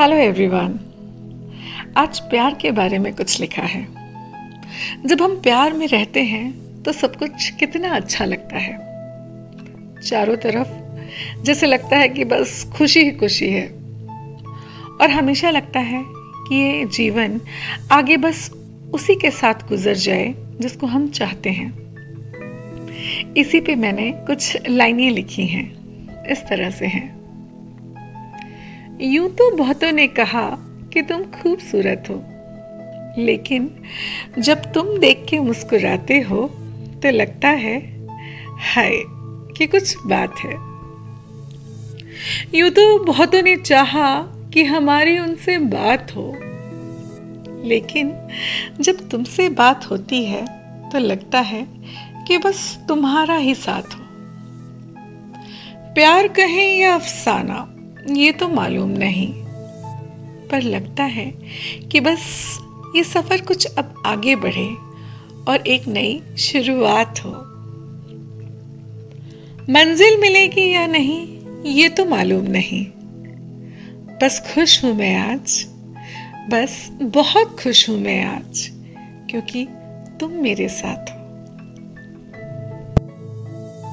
Hello everyone आज प्यार के बारे में कुछ लिखा है। जब हम प्यार में रहते हैं तो सब कुछ कितना अच्छा लगता है। चारों तरफ़ जैसे लगता है कि बस खुशी ही खुशी है। और हमेशा लगता है कि ये जीवन आगे बस उसी के साथ गुजर जाए, जिसको हम चाहते हैं। इसी पे मैंने कुछ लाइनें लिखी हैं। इस तरह से हैं। यूँ तो बहुतों ने कहा कि तुम खूबसूरत हो। लेकिन जब तुम देख के मुस्कुराते हो तो लगता है, हाय, कि कुछ बात है। यूँ तो बहुतों ने चाहा कि हमारी उनसे बात हो। लेकिन जब तुमसे बात होती है तो लगता है कि बस तुम्हारा ही साथ हो। प्यार कहें या अफसाना ये तो मालूम नहीं। पर लगता है कि बस ये सफ़र कुछ अब आगे बढ़े और एक नई शुरुआत हो। मंजिल मिलेगी या नहीं, ये तो मालूम नहीं। बस खुश हूँ मैं आज। बस बहुत खुश हूँ मैं आज, क्योंकि तुम मेरे साथ हो।